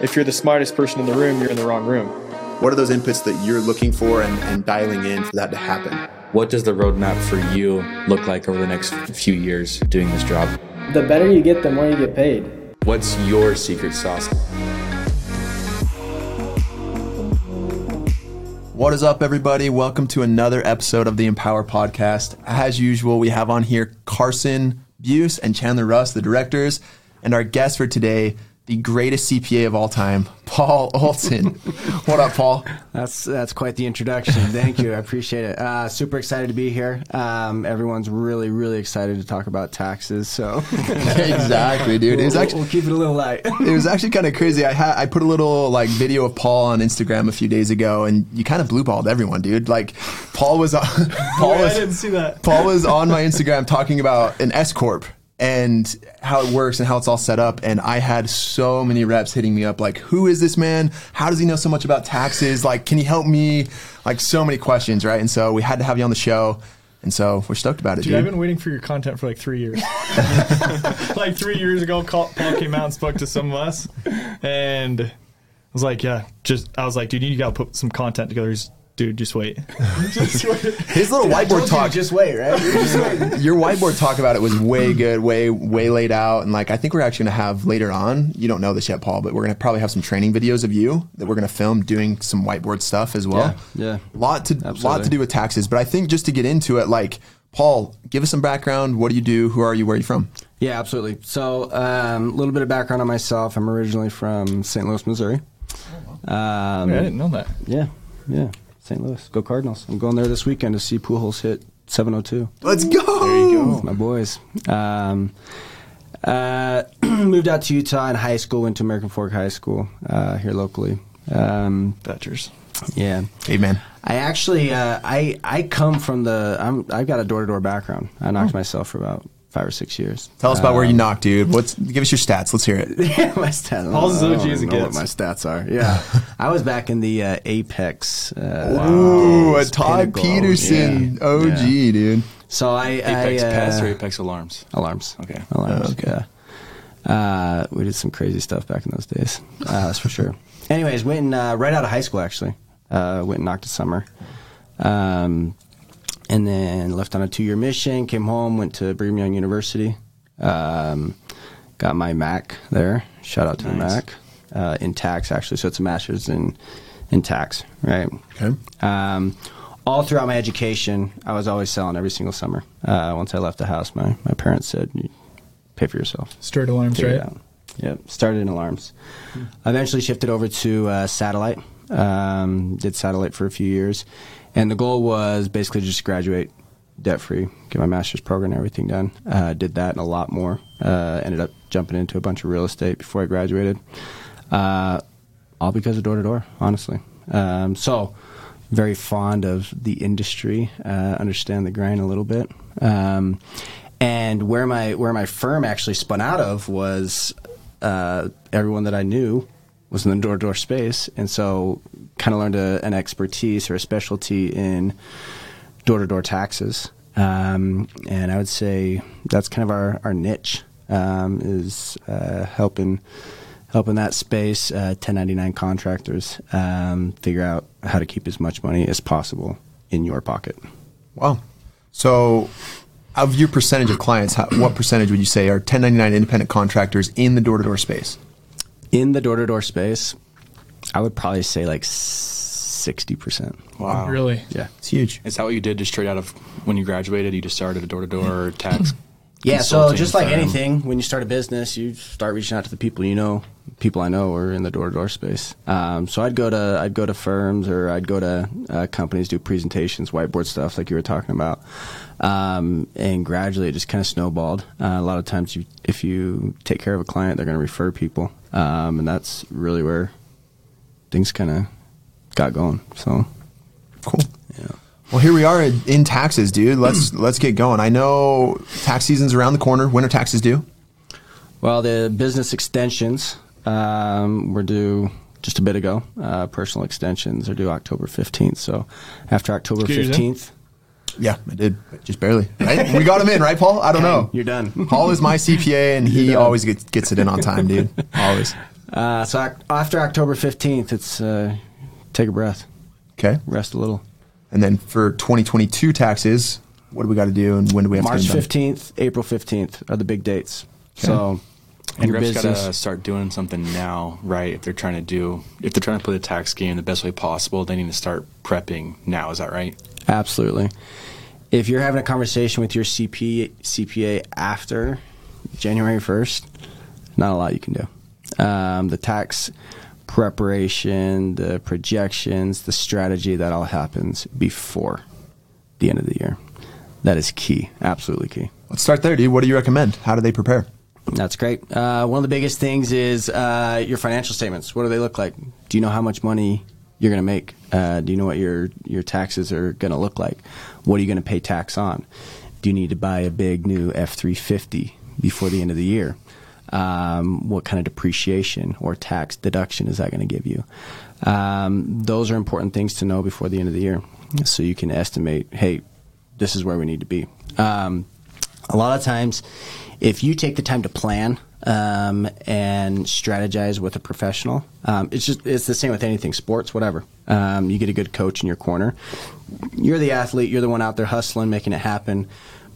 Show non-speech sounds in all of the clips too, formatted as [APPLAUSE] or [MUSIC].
If you're the smartest person in the room, you're in the wrong room. What are those inputs that you're looking for and, and dialing in for that to happen? What does the roadmap for you look like over the next few years doing this job? The better you get, the more you get paid. What's your secret sauce? What is up, everybody? Welcome to another episode of the Empower Podcast. As usual, we have on here Carson Buse and Chandler Russ, the directors, and our guest for today, the greatest CPA of all time, Paul Olsen. what up, Paul? That's that's quite the introduction. Thank you. I appreciate it. Uh, super excited to be here. Um, everyone's really really excited to talk about taxes. So [LAUGHS] exactly, dude. we'll, It was actually we'll keep it a little light. it was actually kind of crazy. I had I put a little like video of Paul on Instagram a few days ago, and you kind of blueballed everyone, dude. Like Paul was on, [LAUGHS] Paul was see that. Paul was on my Instagram talking about an S corp and how it works and how it's all set up. And I had so many reps hitting me up like, "Who is this man? How does he know so much about taxes? Like, can he help me?" Like so many questions, right? And so we had to have you on the show. And so we're stoked about it, Dude, dude. I've been waiting for your content for like three years. [LAUGHS] like three years ago, Paul came out and spoke to some of us, and I was like, "Yeah, just." I was like, "Dude, you gotta put some content together." He's, "Dude, just wait." [LAUGHS] just wait. His little whiteboard talk. Just wait, right? [LAUGHS] your whiteboard talk about it was way good, way way laid out, and like I think we're actually gonna have later on. You don't know this yet, Paul, but we're gonna probably have some training videos of you that we're gonna film doing some whiteboard stuff as well. Yeah, yeah. lot to lot to do with taxes, but I think just to get into it, like Paul, give us some background. What do you do? Who are you? Where are you from? Yeah, absolutely. So, a um, little bit of background on myself. I'm originally from St. Louis, Missouri. Um, I didn't know that. yeah, yeah. St. Louis. Go Cardinals. I'm going there this weekend to see Pujols hit 702. Let's go. With my boys. Um, uh, [CLEARS THROAT] moved out to Utah in high school. Went to American Fork High School uh, here locally. Um, Thatchers. yeah, Amen. I actually uh, I I come from the I'm I've got a door to door background. I Oh. knocked myself for about five or six years. tell us about where you Um, knocked, dude. What's give us your stats? Let's hear it. [LAUGHS] Yeah, my stats. Paul's as I don't OG as it gets. What my stats are. Yeah, [LAUGHS] I was back in the uh, Apex. Uh, Ooh, a Todd Pinnacle. Pedersen Yeah. OG, Yeah. dude. So I Apex I, uh, Pest or Apex Alarms? Alarms. Okay. Alarms. Okay. Yeah. Uh, we did some crazy stuff back in those days. Uh, that's for sure. Anyways, went in, uh, right out of high school actually. Uh, went and knocked a summer. Um, and then left on a two year mission. Came home. Went to Brigham Young University. Um, got my MAC there. Shout out to the MAC uh, in tax actually. So it's a master's in in tax, right? Okay. Um, all throughout my education, I was always selling every single summer. Uh, once I left the house, my, my parents said, "You pay for yourself. Stirred alarms, Figure right? out." Yep. Started in alarms. Eventually shifted over to uh, satellite. Um, did satellite for a few years, and the goal was basically just graduate debt free, get my master's program, and everything done. Uh, did that and a lot more. Uh, ended up jumping into a bunch of real estate before I graduated. Uh, all because of door to door, honestly. Um, so, very fond of the industry, uh, understand the grind a little bit. Um, and where my where my firm actually spun out of was uh, everyone that I knew was in the door to door space, and so kind of learned a, an expertise or a specialty in door to door taxes. Um, and I would say that's kind of our, our niche um, is uh, helping helping that space, uh, 1099 contractors, um, figure out how to keep as much money as possible in your pocket. Wow. So, of your percentage of clients, how, what percentage would you say are 1099 independent contractors in the door to door space? In the door to door space, I would probably say like 60%. Wow. Really? Yeah. It's huge. Is that what you did just straight out of when you graduated? You just started a door to door tax? [CLEARS THROAT] Yeah, so just like firm? anything, when you start a business, you start reaching out to the people you know. People I know are in the door to door space. Um, so I'd go to I'd go to firms or I'd go to uh, companies, do presentations, whiteboard stuff like you were talking about, um, and gradually it just kind of snowballed. Uh, a lot of times, you, if you take care of a client, they're going to refer people, um, and that's really where things kind of got going. So Cool. yeah. Well, here we are in in taxes, dude. Let's [CLEARS THROAT] let's get going. I know tax season's around the corner. Winter taxes due. Well, the business extensions um, were due just a bit ago. Uh, personal extensions are due October 15th. So after October Did you get yours in? 15th, Yeah, I did, just barely. Right? we got him in, right, Paul? I don't know. you're done. Paul is my CPA, and he always gets, gets it in on time, dude. [LAUGHS] Always. Uh, so after October 15th, it's uh, take a breath, Okay. rest a little. And then for 2022 taxes, what do we got to do and when do we have March to get them done? 15th, April 15th are the big dates. So, And your reps gotta start doing something now, right? If they're trying to do, if they're trying to play the tax game the best way possible, they need to start prepping now. Is that right? Absolutely. If you're having a conversation with your CPA, CPA after January 1st, not a lot you can do. Um, the tax preparation, the projections, the strategy, that all happens before the end of the year. That is key, absolutely key. Let's start there, dude. What do you recommend? How do they prepare? That's great. Uh, one of the biggest things is uh, your financial statements. What do they look like? Do you know how much money you're going to make? Uh, do you know what your your taxes are going to look like? What are you going to pay tax on? Do you need to buy a big new F three fifty before the end of the year? Um, what kind of depreciation or tax deduction is that going to give you? Um, those are important things to know before the end of the year, so you can estimate. Hey, this is where we need to be. Um, a lot of times, if you take the time to plan um, and strategize with a professional, um, it's just it's the same with anything, sports, whatever. Um, you get a good coach in your corner. You're the athlete. You're the one out there hustling, making it happen.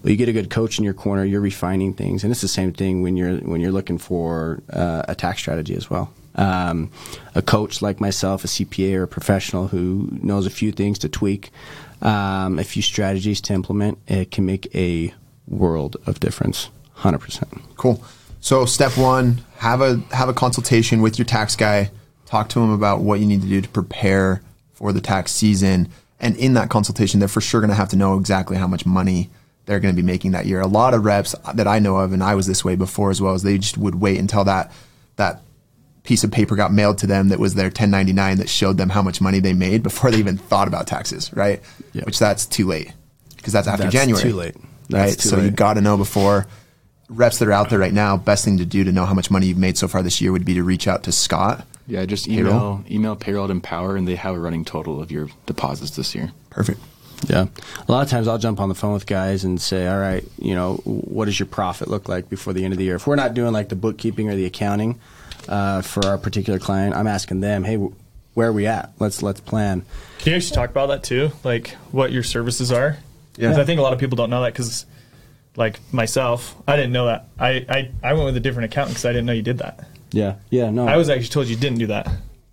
But you get a good coach in your corner. You're refining things, and it's the same thing when you're when you're looking for uh, a tax strategy as well. Um, a coach like myself, a CPA or a professional who knows a few things to tweak, um, a few strategies to implement, it can make a world of difference. Hundred percent. Cool. So step one, have a have a consultation with your tax guy. Talk to him about what you need to do to prepare for the tax season. And in that consultation, they're for sure going to have to know exactly how much money they're going to be making that year. A lot of reps that I know of, and I was this way before as well, is they just would wait until that that piece of paper got mailed to them that was their 1099 that showed them how much money they made before they even thought about taxes, right? Yeah. Which that's too late because that's after That's January. too late. That's right? too so you got to know before reps that are out there right now. Best thing to do to know how much money you've made so far this year would be to reach out to Scott. Yeah, just Payroll? email email payroll at Empower, and they have a running total of your deposits this year. Perfect. Yeah. A lot of times I'll jump on the phone with guys and say, all right, you know, what does your profit look like before the end of the year? If we're not doing like the bookkeeping or the accounting uh, for our particular client, I'm asking them, hey, where are we at? Let's let's plan. Can you actually talk about that too? Like what your services are? Because I think a lot of people don't know that because, like myself, I didn't know that. I, I, I went with a different accountant because I didn't know you did that. Yeah. Yeah. No. I was actually told you didn't do that.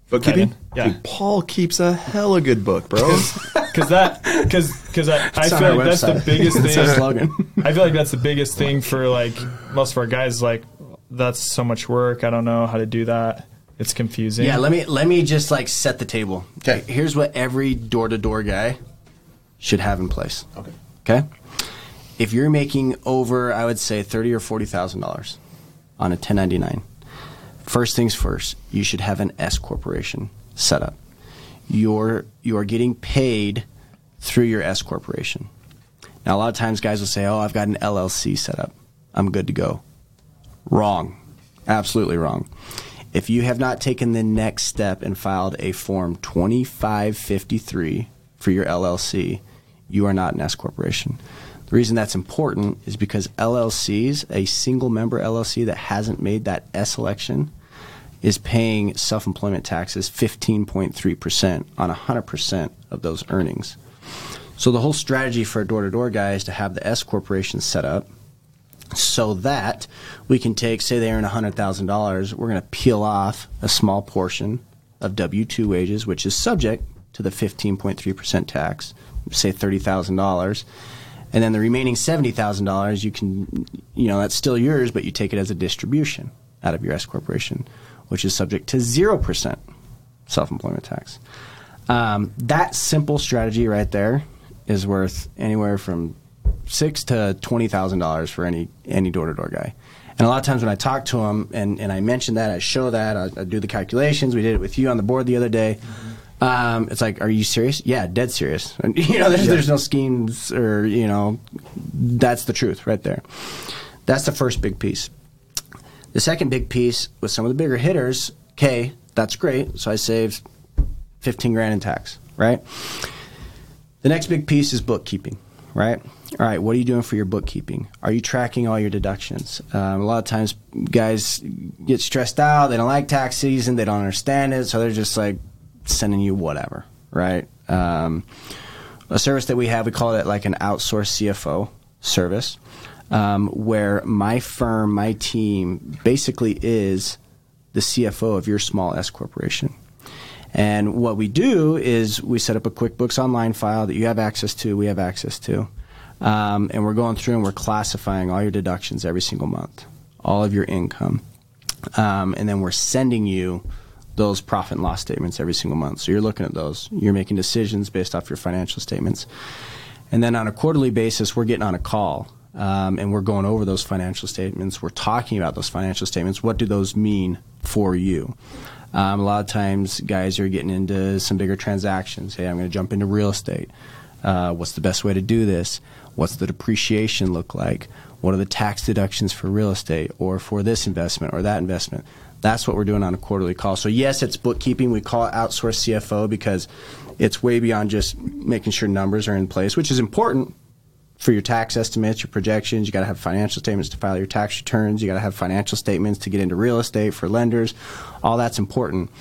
Bookkeeping? Yeah. Dude, Paul keeps a hella good book, bro. Because that, because because I, I feel our like that's the website. biggest [LAUGHS] It's our thing. slogan. I feel like that's the biggest thing for like most of our guys. Like that's so much work. I don't know how to do that. It's confusing. Yeah, let me let me just like set the table. 'Kay. Here's what every door to door guy should have in place. Okay. Okay. If you're making over, I would say thirty or forty thousand dollars on a 1099, first things first, you should have an S corporation set up. You're you're getting paid through your S corporation. Now, a lot of times, guys will say, "Oh, I've got an LLC set up. I'm good to go." Wrong. Absolutely wrong. If you have not taken the next step and filed a form 2553 for your LLC, you are not an S corporation. The reason that's important is because LLCs, a single member LLC that hasn't made that S election, is paying self employment taxes 15.3% on 100% of those earnings. So the whole strategy for a door to door guy is to have the S corporation set up so that we can take, say they earn $100,000, we're going to peel off a small portion of W 2 wages, which is subject to the 15.3% tax, say $30,000. And then the remaining $70,000, you can, you know, that's still yours, but you take it as a distribution out of your S corporation, which is subject to 0% self employment tax. Um, that simple strategy right there is worth anywhere from six to twenty thousand dollars for any any door to door guy. And a lot of times when I talk to them and, and I mention that, I show that, I, I do the calculations. We did it with you on the board the other day. Um, it's like, are you serious? Yeah, dead serious. [LAUGHS] And, you know, there's, there's no schemes or you know, that's the truth right there. That's the first big piece. The second big piece with some of the bigger hitters, okay, that's great. So I saved 15 grand in tax, right? The next big piece is bookkeeping, right? all right, what are you doing for your bookkeeping? Are you tracking all your deductions? Um, a lot of times, guys get stressed out. They don't like tax season. They don't understand it, so they're just like sending you whatever, right? Um, a service that we have, we call it like an outsourced CFO service, um, where my firm, my team, basically is the CFO of your small S corporation. And what we do is we set up a QuickBooks Online file that you have access to, we have access to. Um, and we're going through and we're classifying all your deductions every single month, all of your income. Um, and then we're sending you those profit and loss statements every single month. So you're looking at those. You're making decisions based off your financial statements. And then on a quarterly basis, we're getting on a call um, and we're going over those financial statements. We're talking about those financial statements. What do those mean for you? Um, a lot of times, guys are getting into some bigger transactions. Hey, I'm going to jump into real estate. Uh, what's the best way to do this? What's the depreciation look like? What are the tax deductions for real estate or for this investment or that investment? That's what we're doing on a quarterly call. So, yes, it's bookkeeping. We call it outsourced CFO because it's way beyond just making sure numbers are in place, which is important for your tax estimates, your projections. You got to have financial statements to file your tax returns. You got to have financial statements to get into real estate for lenders. All that's important.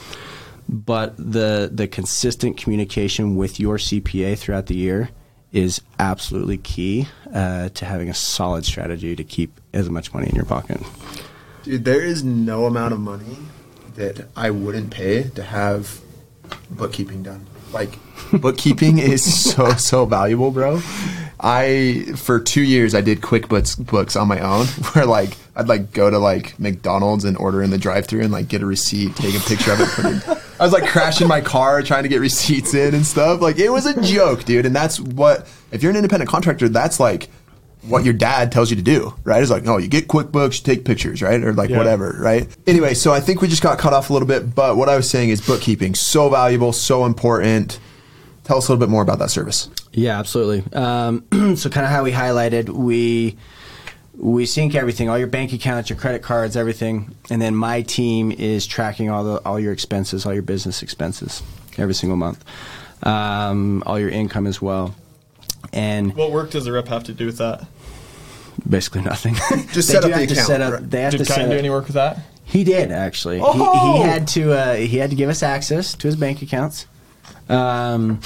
But the the consistent communication with your CPA throughout the year is absolutely key uh, to having a solid strategy to keep as much money in your pocket. Dude, there is no amount of money that I wouldn't pay to have bookkeeping done. Like bookkeeping [LAUGHS] is so so valuable, bro. I for two years I did QuickBooks books on my own, [LAUGHS] where like I'd like go to like McDonald's and order in the drive-through and like get a receipt, take a picture of it. I was like crashing my car trying to get receipts in and stuff. Like it was a joke, dude. And that's what if you're an independent contractor, that's like what your dad tells you to do, right? It's like, oh, you get QuickBooks, you take pictures, right? Or like Yeah. whatever, right? Anyway, so I think we just got cut off a little bit, but what I was saying is bookkeeping, so valuable, so important. Tell us a little bit more about that service. Yeah, absolutely. Um, [CLEARS THROAT] so, kind of how we highlighted, we we sync everything, all your bank accounts, your credit cards, everything, and then my team is tracking all the all your expenses, all your business expenses, every single month, um, all your income as well, and What work does the rep have to do with that? basically nothing. [LAUGHS] Just set up the account, set up- right. They have Did to set Kyle do any work with that? He did actually. He, Oh! he had to. Uh, he had to give us access to his bank accounts. Um,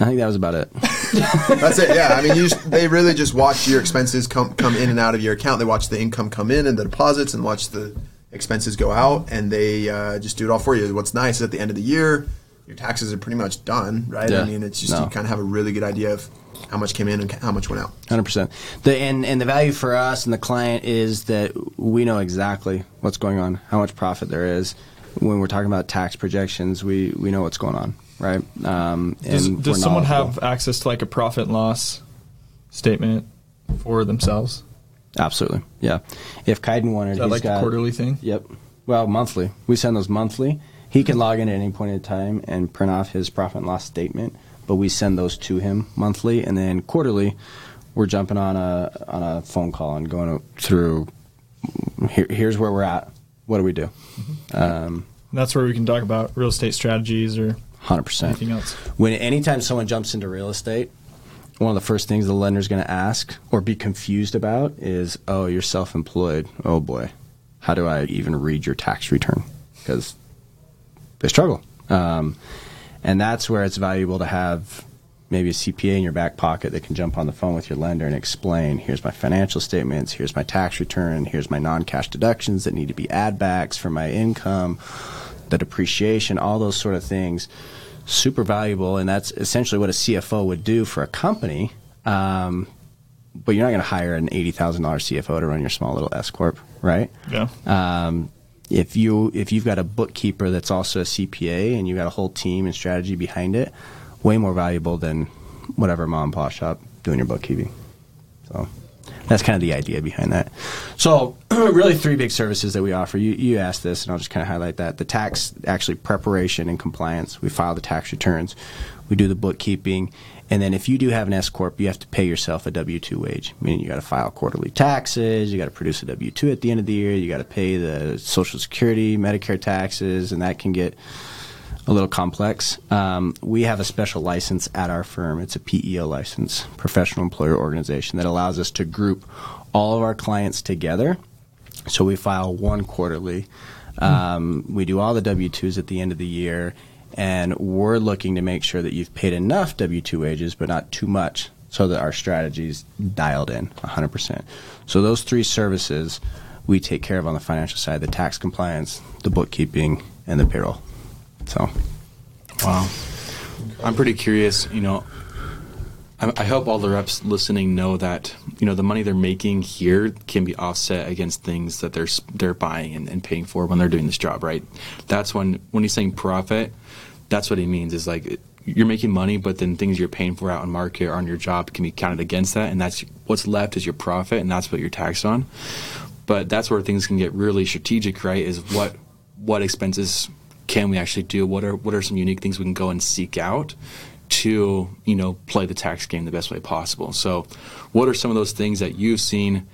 I think that was about it. [LAUGHS] That's it. Yeah, I mean, you just, they really just watch your expenses come come in and out of your account. They watch the income come in and the deposits, and watch the expenses go out, and they uh, just do it all for you. What's nice is at the end of the year, your taxes are pretty much done, right? Yeah. I mean, it's just No. you kind of have a really good idea of how much came in and how much went out. Hundred percent. The and and the value for us and the client is that we know exactly what's going on, how much profit there is. When we're talking about tax projections, we we know what's going on, right? Um, Does, and does we're someone have access to like a profit and loss statement for themselves? Absolutely, yeah. If Kaiden wanted, Is that he's like got, a quarterly thing? Yep. Well, monthly. We send those monthly. He can log in at any point in time and print off his profit and loss statement, but we send those to him monthly, and then quarterly, we're jumping on a on a phone call and going through. Here, here's where we're at. What do we do? Um, that's where we can talk about real estate strategies or Hundred percent. anything else. When anytime someone jumps into real estate, one of the first things the lender's going to ask or be confused about is, "Oh, you're self-employed. Oh boy, how do I even read your tax return?" Because they struggle, um, and that's where it's valuable to have maybe a CPA in your back pocket that can jump on the phone with your lender and explain, "Here's my financial statements. Here's my tax return. Here's my non-cash deductions that need to be add backs for my income." the depreciation, all those sort of things, super valuable, and that's essentially what a CFO would do for a company. Um, but you're not going to hire an eighty thousand dollars CFO to run your small little S corp, right? Yeah. Um, if you if you've got a bookkeeper that's also a CPA and you've got a whole team and strategy behind it, way more valuable than whatever mom and pop shop doing your bookkeeping. So that's kind of the idea behind that. So [CLEARS THROAT] really, three big services that we offer. You you asked this, and I'll just kind of highlight that: the tax actually preparation and compliance. We file the tax returns, we do the bookkeeping, and then if you do have an S corp, you have to pay yourself a W two wage, meaning you got to file quarterly taxes, you got to produce a W two at the end of the year, you got to pay the Social Security, Medicare taxes, and that can get a little complex. Um, we have a special license at our firm. It's a PEO license, professional employer organization, that allows us to group all of our clients together. So we file one quarterly. Um, we do all the W 2s at the end of the year, and we're looking to make sure that you've paid enough W 2 wages, but not too much, so that our strategy's dialed in 100%. So those three services we take care of on the financial side the tax compliance, the bookkeeping, and the payroll. So, Wow. I'm pretty curious, you know, I, hope all the reps listening know that, you know, the money they're making here can be offset against things that they're they're buying and, and paying for when they're doing this job, right? That's when when he's saying profit, that's what he means is like you're making money, but then things you're paying for out in market or on your job can be counted against that, and that's what's left is your profit, and that's what you're taxed on. But that's where things can get really strategic, right? Is what what expenses can we actually do? What are what are some unique things we can go and seek out to you know play the tax game the best way possible? So, what are some of those things that you've seen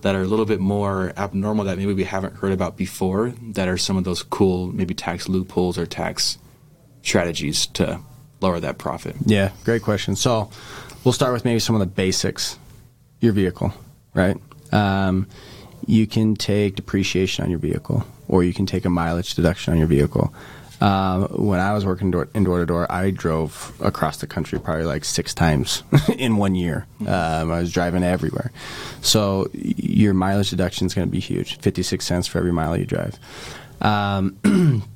that are a little bit more abnormal that maybe we haven't heard about before? That are some of those cool maybe tax loopholes or tax strategies to lower that profit? yeah, great question. So, we'll start with maybe some of the basics. Your vehicle, right? Um, you can take depreciation on your vehicle, or you can take a mileage deduction on your vehicle. Um, when I was working door, in door to door, I drove across the country probably like six times [LAUGHS] in one year. Um, I was driving everywhere. So your mileage deduction is going to be huge 56 cents for every mile you drive. Um, [CLEARS THROAT]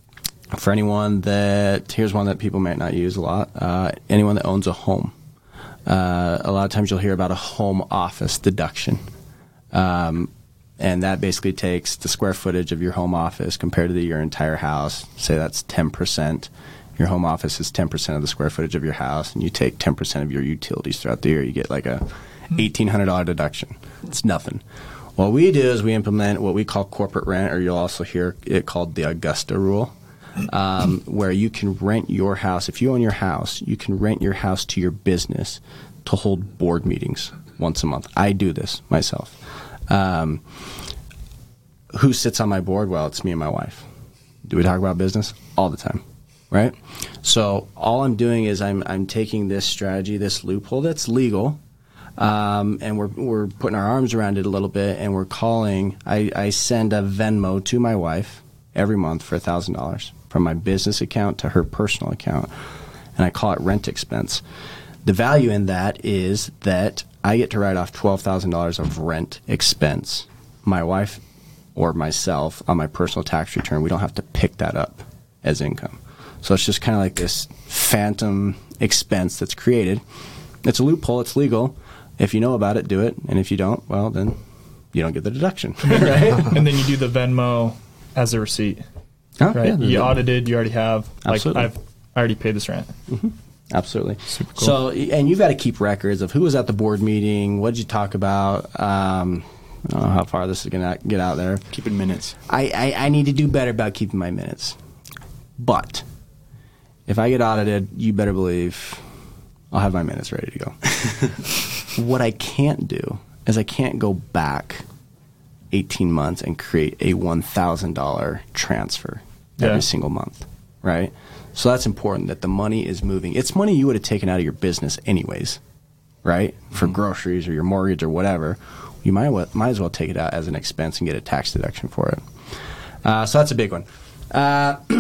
for anyone that, here's one that people might not use a lot uh, anyone that owns a home. Uh, a lot of times you'll hear about a home office deduction. Um, and that basically takes the square footage of your home office compared to the, your entire house. Say that's 10%. Your home office is 10% of the square footage of your house, and you take 10% of your utilities throughout the year. You get like a $1,800 deduction. It's nothing. What we do is we implement what we call corporate rent, or you'll also hear it called the Augusta rule, um, where you can rent your house. If you own your house, you can rent your house to your business to hold board meetings once a month. I do this myself. Um, who sits on my board? Well, it's me and my wife. Do we talk about business all the time? Right. So all I'm doing is I'm I'm taking this strategy, this loophole that's legal, um, and we're we're putting our arms around it a little bit, and we're calling. I, I send a Venmo to my wife every month for thousand dollars from my business account to her personal account, and I call it rent expense. The value in that is that I get to write off twelve thousand dollars of rent expense. My wife or myself on my personal tax return, we don't have to pick that up as income. So it's just kind of like this phantom expense that's created. It's a loophole. It's legal. If you know about it, do it, and if you don't, well, then you don't get the deduction, [LAUGHS] right? and then you do the Venmo as a receipt, Oh, right? yeah, you audited, you already have. Like Absolutely. I've I already paid this rent. Absolutely. Super cool. So, and you've got to keep records of who was at the board meeting, what did you talk about. Um, I don't know how far this is going to get out there. Keeping minutes. I, I, I need to do better about keeping my minutes. But if I get audited, you better believe I'll have my minutes ready to go. [LAUGHS] what I can't do is I can't go back 18 months and create a $1,000 transfer Yeah. every single month, right? So that's important that the money is moving. It's money you would have taken out of your business anyways, right? For groceries or your mortgage or whatever. You might, wa- might as well take it out as an expense and get a tax deduction for it. Uh, so that's a big one. Uh, [CLEARS THROAT]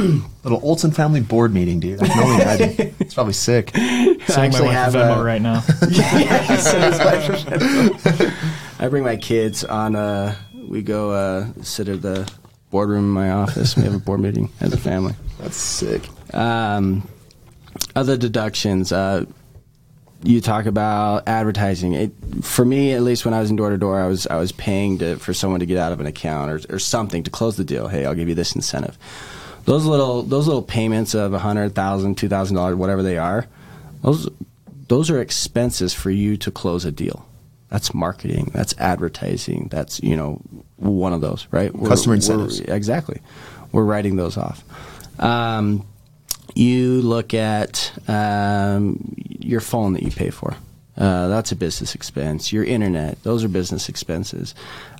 Little Olsen family board meeting, dude. I can only imagine. [LAUGHS] It's probably sick. Sending my actually wife have a Venmo a- right now. [LAUGHS] [LAUGHS] I bring my kids on. Uh, we go uh, sit at the boardroom in my office. We have a board meeting as a family. That's sick. Um, other deductions. Uh, you talk about advertising. It, for me, at least when I was in door to door, I was I was paying to, for someone to get out of an account or, or something to close the deal. Hey, I'll give you this incentive. Those little those little payments of a hundred thousand, two thousand dollars, whatever they are, those those are expenses for you to close a deal. That's marketing. That's advertising. That's you know one of those, right? We're- Customer we're- incentives. exactly. We're writing those off. Um, you look at um, your phone that you pay for. Uh, that's a business expense. Your internet, those are business expenses.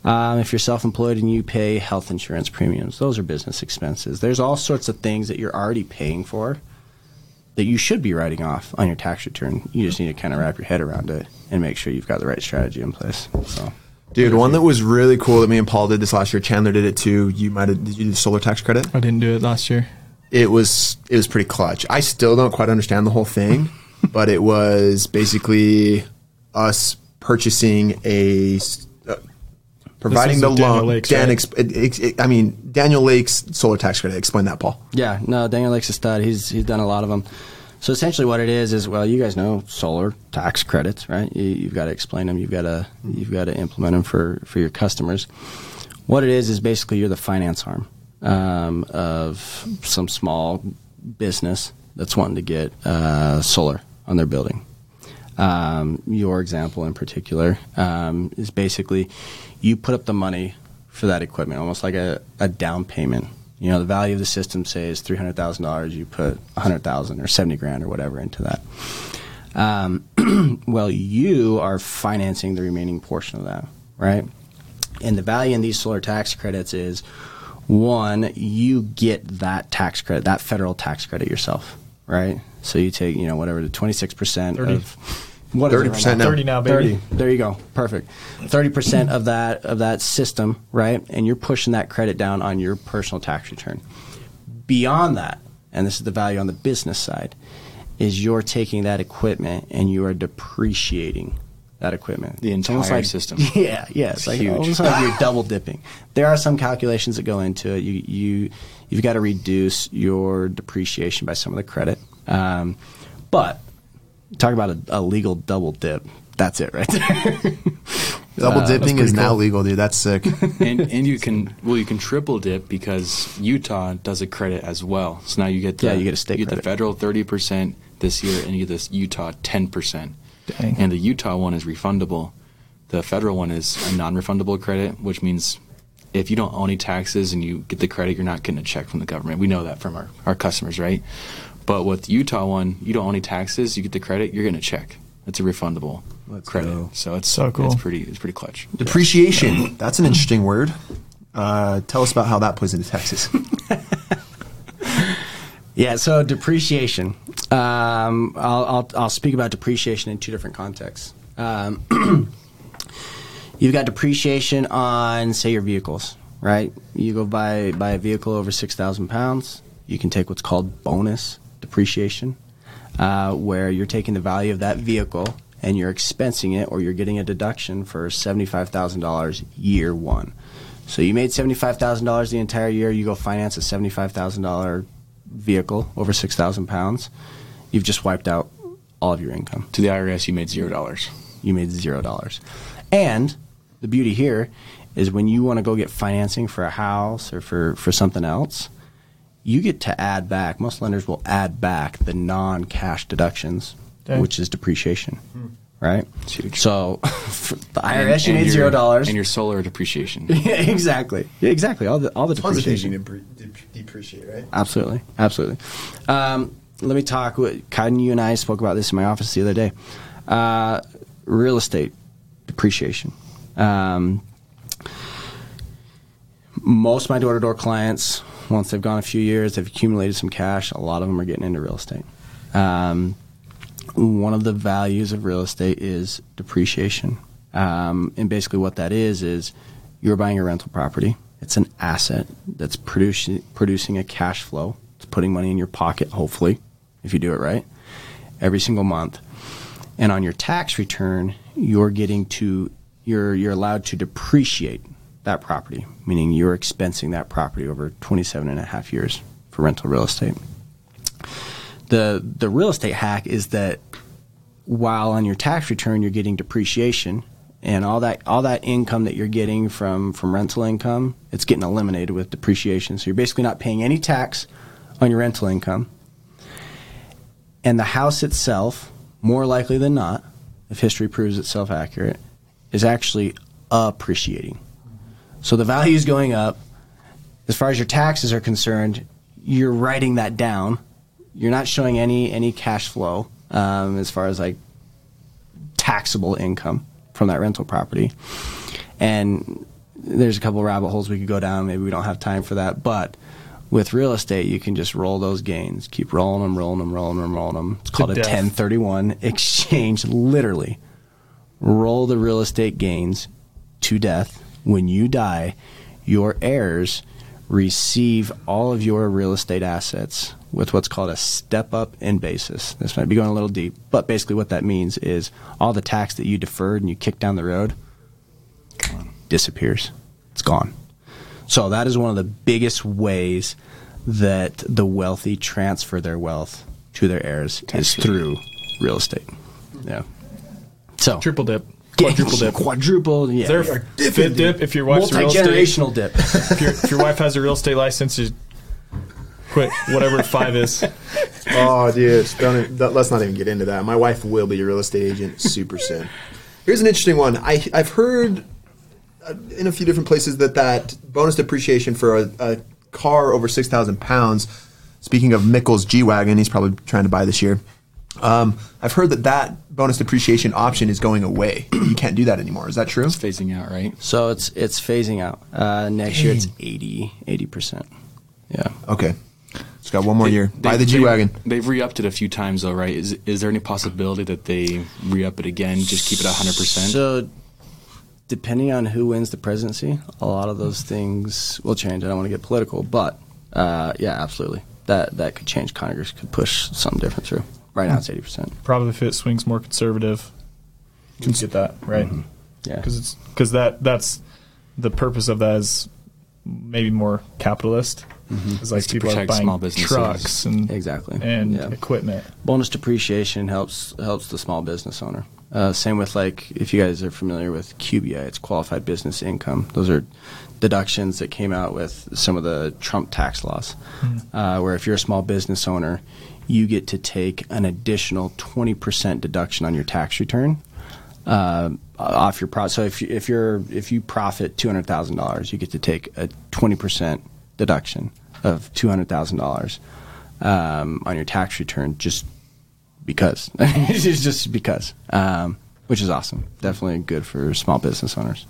Um, if you're self-employed and you pay health insurance premiums, those are business expenses. There's all sorts of things that you're already paying for that you should be writing off on your tax return. You just need to kind of wrap your head around it and make sure you've got the right strategy in place. So, Dude, one that was really cool that me and Paul did this last year. Chandler did it too. You might have did you do the solar tax credit? I didn't do it last year. It was it was pretty clutch. I still don't quite understand the whole thing, [LAUGHS] but it was basically us purchasing a s- providing the Daniel loan. Lakes, Dan, right? exp- it, it, it- I mean Daniel Lake's solar tax credit. Explain that, Paul. yeah, no, Daniel Lake's a stud. He's he's done a lot of them. So essentially, what it is is well, you guys know solar tax credits, right? You, you've got to explain them. You've got to you've got to implement them for for your customers. What it is is basically you're the finance arm um, of some small business that's wanting to get uh, solar on their building. Um, your example in particular um, is basically you put up the money for that equipment, almost like a, a down payment. You know, the value of the system, say, is three hundred thousand dollars. You put hundred thousand or seventy grand or whatever into that. Um, [CLEARS THROAT] well, you are financing the remaining portion of that, right? And the value in these solar tax credits is one, you get that tax credit, that federal tax credit yourself, right? So you take, you know, whatever the twenty six percent 30. of what is it right 30% now. 30 now, baby. 30. There you go. Perfect. 30% of that of that system, right? And you're pushing that credit down on your personal tax return. Beyond that, and this is the value on the business side, is you're taking that equipment and you are depreciating that equipment. The It's almost entire like- system. [LAUGHS] Yeah, yeah. It's, It's like huge. almost like you're double dipping. There are some calculations that go into it. You you you've got to reduce your depreciation by some of the credit. Um, but talk about a, a legal double dip. That's it right there. [LAUGHS] Double Uh, dipping pretty is now legal, dude. That's sick. [LAUGHS] and and you can well you can triple dip because Utah does a credit as well. So now you get the, Yeah, you get a state you get the federal thirty percent this year, and you get this Utah ten percent. Dang. And the Utah one is refundable. The federal one is a non-refundable credit, which means if you don't owe any taxes and you get the credit, you're not getting a check from the government. We know that from our, our customers, right? But with Utah one, you don't owe any taxes, you get the credit, you're getting a check. It's a refundable Let's credit. go. So it's So cool. It's pretty. It's pretty clutch. Depreciation. That's an interesting word. Uh, tell us about how that plays into taxes. [LAUGHS] Yeah, so depreciation. Um, I'll, I'll, I'll speak about depreciation in two different contexts. Um, [CLEARS THROAT] you've got depreciation on, say, your vehicles, right? You go buy, buy a vehicle over 6,000 pounds, you can take what's called bonus depreciation, uh, where you're taking the value of that vehicle and you're expensing it or you're getting a deduction for $75,000 year one. So you made $75,000 the entire year, you go finance a $75,000 vehicle over 6,000 pounds, you've just wiped out all of your income. To the IRS, you made zero dollars. You made zero dollars. And the beauty here is when you want to go get financing for a house or for, for something else, you get to add back. Most lenders will add back the non cash deductions, Okay. which is depreciation. Right? Huge. So [LAUGHS] the IRS, And- you and made your- zero dollars. And your solar depreciation. [LAUGHS] Yeah, exactly. Yeah, exactly. All the all the depreciation. depreciate, right? Absolutely, absolutely. Um, let me talk. With, Kaiden, you and I spoke about this in my office the other day. Uh, real estate depreciation. Um, most of my door-to-door clients, once they've gone a few years, they've accumulated some cash. A lot of them are getting into real estate. Um, one of the values of real estate is depreciation. Um, and basically, what that is is you're buying a rental property. It's an asset that's producing producing a cash flow. It's putting money in your pocket, hopefully, if you do it right, every single month. And on your tax return, you're getting to you're you're allowed to depreciate that property, meaning you're expensing that property over 27 and a half years for rental real estate. The the real estate hack is that while on your tax return you're getting depreciation and all that all that income that you're getting from from rental income it's getting eliminated with depreciation. So you're basically not paying any tax on your rental income. And the house itself more likely than not if history proves itself accurate is actually appreciating so the value is going up as far as your taxes are concerned you're writing that down you're not showing any any cash flow um, as far as like taxable income from that rental property. And there's a couple rabbit holes we could go down. Maybe we don't have time for that. But With real estate, you can just roll those gains, keep rolling them, rolling them, rolling them, rolling them. It's called a death. 1031 exchange. Literally, roll the real estate gains to death. When you die, your heirs receive all of your real estate assets with what's called a step up in basis. This might be going a little deep, but basically what that means is all the tax that you deferred and you kicked down the road disappears. It's gone. So that is one of the biggest ways that the wealthy transfer their wealth to their heirs is through real estate. Yeah. So Triple dip. Quadruple dip. Quadruple. Yeah. Is there a fifth dip if your wife's real estate? Multi-generational dip. [LAUGHS] If your, if your wife has a real estate license, you quit whatever five is. [LAUGHS] Oh, dude, don't, even- don't- let's not even get into that. My wife will be a real estate agent super soon. Here's an interesting one. I, I've heard uh, in a few different places that that bonus depreciation for a, a car over six thousand pounds. Speaking of Mickle's G wagon, he's probably trying to buy this year. Um, I've heard that that bonus depreciation option is going away. [CLEARS THROAT] You can't do that anymore. Is that true? It's phasing out, right? So it's it's phasing out. Uh, next year it's 80 percent. Yeah. Okay, It's got one more year. They- Buy the G wagon. They've re-upped it a few times, though, right? Is is there any possibility that they re-up it again? Just keep it hundred percent. So depending on who wins the presidency, a lot of those things will change. I don't want to get political, but uh, yeah, absolutely. That that could change. Congress could push something different through. Right now it's 80 percent. Probably if it swings more conservative, you can get that right. Yeah. Because it's because that that's the purpose of that is maybe more capitalist. It's like It's to people are buying small businesses. trucks and Exactly. and Yeah. equipment. bonus depreciation helps helps the small business owner. Uh, same with like if you guys are familiar with QBI, it's qualified business income. Those are deductions that came out with some of the Trump tax laws, uh, where if you're a small business owner, you get to take an additional twenty percent deduction on your tax return. Uh, off your profit. so if you, if you're if you profit two hundred thousand dollars, you get to take a twenty percent deduction of two hundred thousand dollars um, on your tax return just because [LAUGHS] it's just because um, which is awesome definitely good for small business owners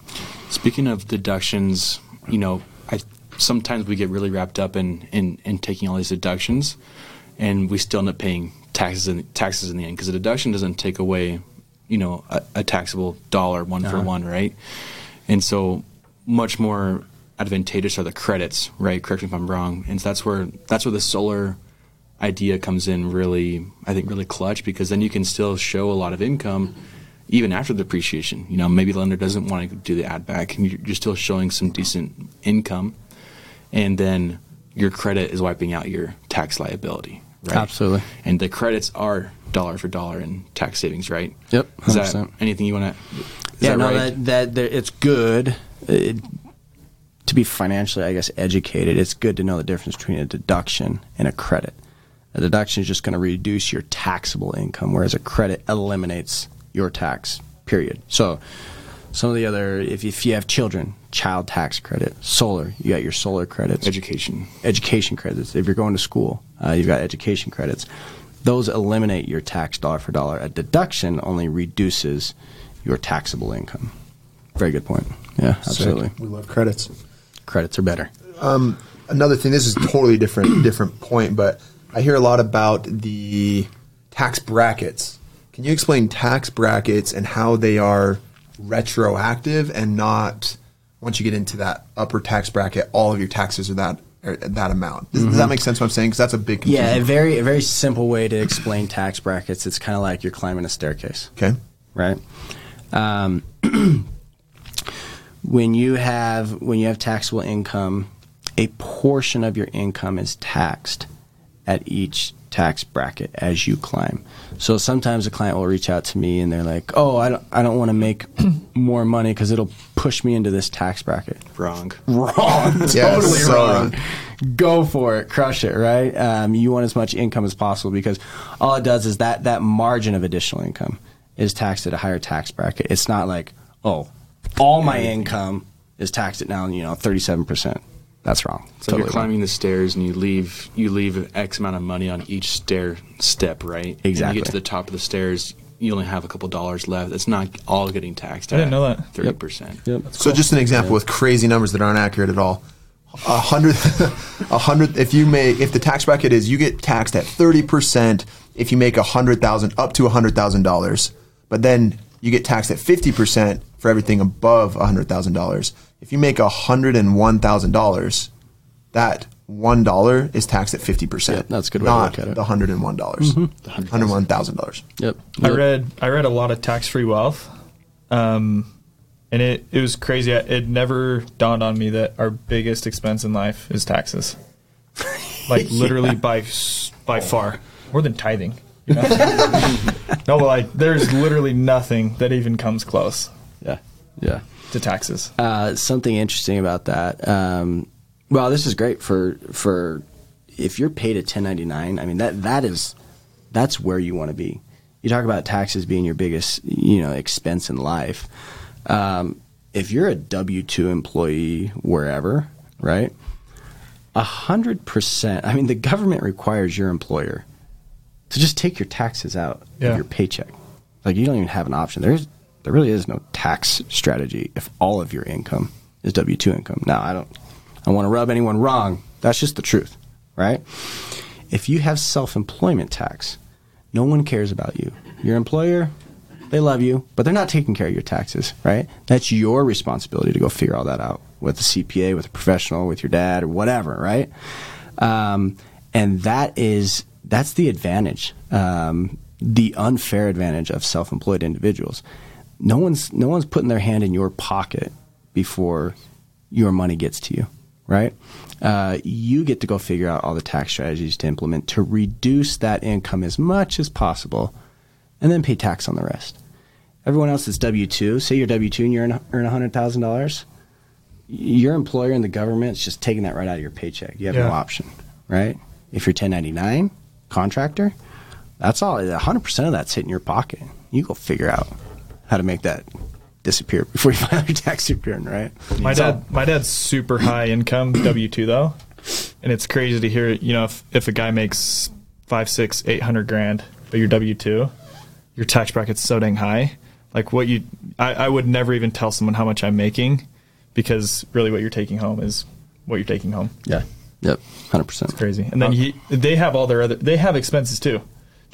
Speaking of deductions, you know, I sometimes we get really wrapped up in in, in taking all these deductions, and we still end up paying taxes in taxes in the end because the deduction doesn't take away, you know, a, a taxable dollar one for uh-huh. one, right? And so much more advantageous are the credits, right? Correct me if I'm wrong. And so that's where that's where the solar idea comes in really I think really clutch because then you can still show a lot of income even after the depreciation. You know, maybe the lender doesn't want to do the add back and you're, you're still showing some decent income and then your credit is wiping out your tax liability. Right? Absolutely. And the credits are dollar for dollar in tax savings, right? Yep, Is that anything you want to? yeah that no right? that, that that it's good uh, to be financially i guess educated it's good to know the difference between a deduction and a credit a deduction is just going to reduce your taxable income whereas a credit eliminates your tax period so some of the other if, if you have children child tax credit solar you got your solar credits education. education credits. If you're going to school, uh, you've got education credits. Those eliminate your tax dollar for dollar. A deduction only reduces your taxable income. Very good point. Yeah, absolutely. We love credits. Credits are better. another thing this is totally different [CLEARS THROAT] different point but i hear a lot about the tax brackets can you explain tax brackets and how they are retroactive and not once you get into that upper tax bracket all of your taxes are that are that amount does, does that make sense what i'm saying because that's a big confusion. Yeah, a very a very simple way to explain tax brackets. It's kind of like you're climbing a staircase. okay right? Um, [CLEARS THROAT] when you have when you have taxable income, a portion of your income is taxed at each tax bracket as you climb. So sometimes a client will reach out to me and they're like, "Oh, I don't I don't want to make [CLEARS THROAT] more money because it'll push me into this tax bracket." Wrong. Wrong, [LAUGHS] Yeah, totally so wrong. wrong. Go for it, crush it, right? Um, you want as much income as possible because all it does is that that margin of additional income is taxed at a higher tax bracket. It's not like, oh, all my income is taxed at now, you know, thirty-seven percent. That's wrong. So Totally you're climbing the stairs and you leave you leave X amount of money on each stair step, right? And Exactly. you get to the top of the stairs, you only have a couple dollars left. It's not all getting taxed. I didn't know that. Thirty percent. wrong. Yep. so just an example with crazy numbers that aren't accurate at all a hundred, [LAUGHS] a hundred. If you make, if the tax bracket is, you get taxed at thirty percent if you make a hundred thousand up to a hundred thousand dollars, but then you get taxed at fifty percent for everything above a hundred thousand dollars. If you make a hundred and one thousand dollars, that one dollar is taxed at fifty percent. Yeah, that's a good way to not look at it. The hundred and one dollars, hundred one thousand dollars. Yep. I read I read a lot of tax free wealth, um, and it it was crazy. It never dawned on me that our biggest expense in life is taxes, [LAUGHS] like literally by by far more than tithing. You know? [LAUGHS] no, but like there's literally nothing that even comes close Yeah. Yeah. to taxes. Uh, something interesting about that. Um, well, this is great for for if you're paid a 1099. I mean that that is that's where you want to be. You talk about taxes being your biggest you know expense in life. Um, if you're a W two employee wherever, right? A hundred percent. I mean, the government requires your employer to just take your taxes out Yeah. of your paycheck. Like you don't even have an option. There's there really is no tax strategy if all of your income is W two income. Now I don't I want to rub anyone wrong. That's just the truth, right? If you have self employment tax, no one cares about you. Your employer, they love you, but they're not taking care of your taxes, right? That's your responsibility to go figure all that out with a CPA, with a professional, with your dad, or whatever, right? Um, and that is that's the advantage, um, the unfair advantage of self-employed individuals. No one's no one's putting their hand in your pocket before your money gets to you, right? Uh, you get to go figure out all the tax strategies to implement to reduce that income as much as possible, and then pay tax on the rest. Everyone else is W two. Say you're W two and you earn earn hundred thousand dollars. Your employer and the government is just taking that right out of your paycheck. You have no option, right? If you're 1099 contractor, that's all. 100 percent of that's hitting your pocket. You go figure out how to make that disappear before you [LAUGHS] file your tax return, right? My dad, my dad's super high income [CLEARS THROAT] W two though, and it's crazy to hear. You know, if if a guy makes five, six, eight hundred grand, but you're W two, your tax bracket's so dang high. Like what you, I, I would never even tell someone how much I'm making, because really what you're taking home is what you're taking home. Yeah. Yep. 100 percent. It's crazy. And then he, they have all their other, they have expenses too.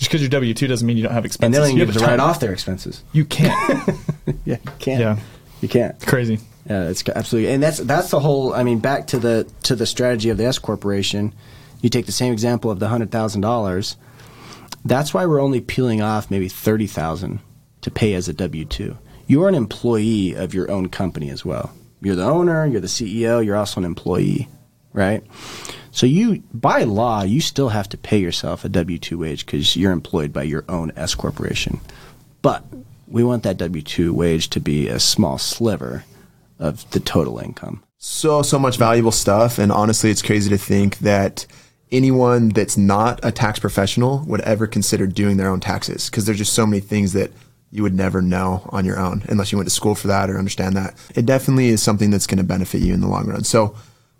Just because you're W two doesn't mean you don't have expenses. And they don't even You get have to write off their expenses. You can't. [LAUGHS] Yeah, you can't. Yeah. you can't. Crazy. Yeah, it's absolutely, and that's that's the whole. I mean, back to the to the strategy of the S corporation. You take the same example of the hundred thousand dollars. That's why we're only peeling off maybe thirty thousand to pay as a W two. You're an employee of your own company as well. You're the owner. You're the CEO. You're also an employee, right? So you, by law, you still have to pay yourself a W two wage because you're employed by your own S corporation. But we want that W two wage to be a small sliver of the total income. so so much valuable stuff and honestly it's crazy to think that anyone that's not a tax professional would ever consider doing their own taxes because there's just so many things that you would never know on your own unless you went to school for that or understand that it definitely is something that's going to benefit you in the long run so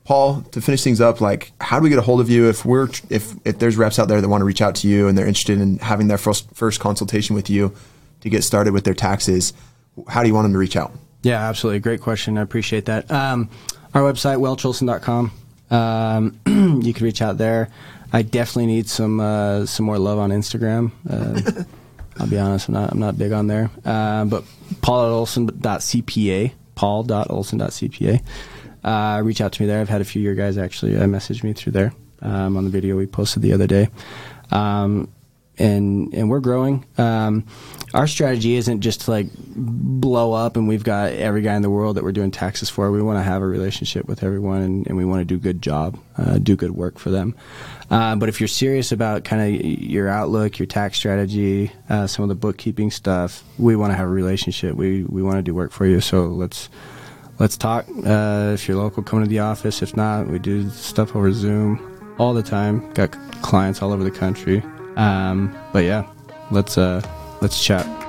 paul to finish things up like how do we get a hold of you if we're if if there's reps out there that want to reach out to you and they're interested in having their first first consultation with you to get started with their taxes how do you want them to reach out Yeah, absolutely. Great question. I appreciate that. Um, our website, welchilson.com. Um, [CLEARS THROAT] you can reach out there. I definitely need some uh, some more love on Instagram. Uh, [LAUGHS] I'll be honest, I'm not I'm not big on there. Uh, but paul.olsen.cpa, paul.olsen.cpa. Uh, reach out to me there. I've had a few of your guys actually uh, message me through there um, on the video we posted the other day. Um, and and we're growing. Um, our strategy isn't just to like blow up and we've got every guy in the world that we're doing taxes for. We want to have a relationship with everyone and, and we want to do good job, uh, do good work for them. Uh, but if you're serious about kind of your outlook, your tax strategy, uh, some of the bookkeeping stuff, we want to have a relationship. We we want to do work for you. So let's let's talk. Uh, if you're local, come to the office. If not, we do stuff over Zoom all the time. Got clients all over the country. Um, but yeah, let's uh, let's chat.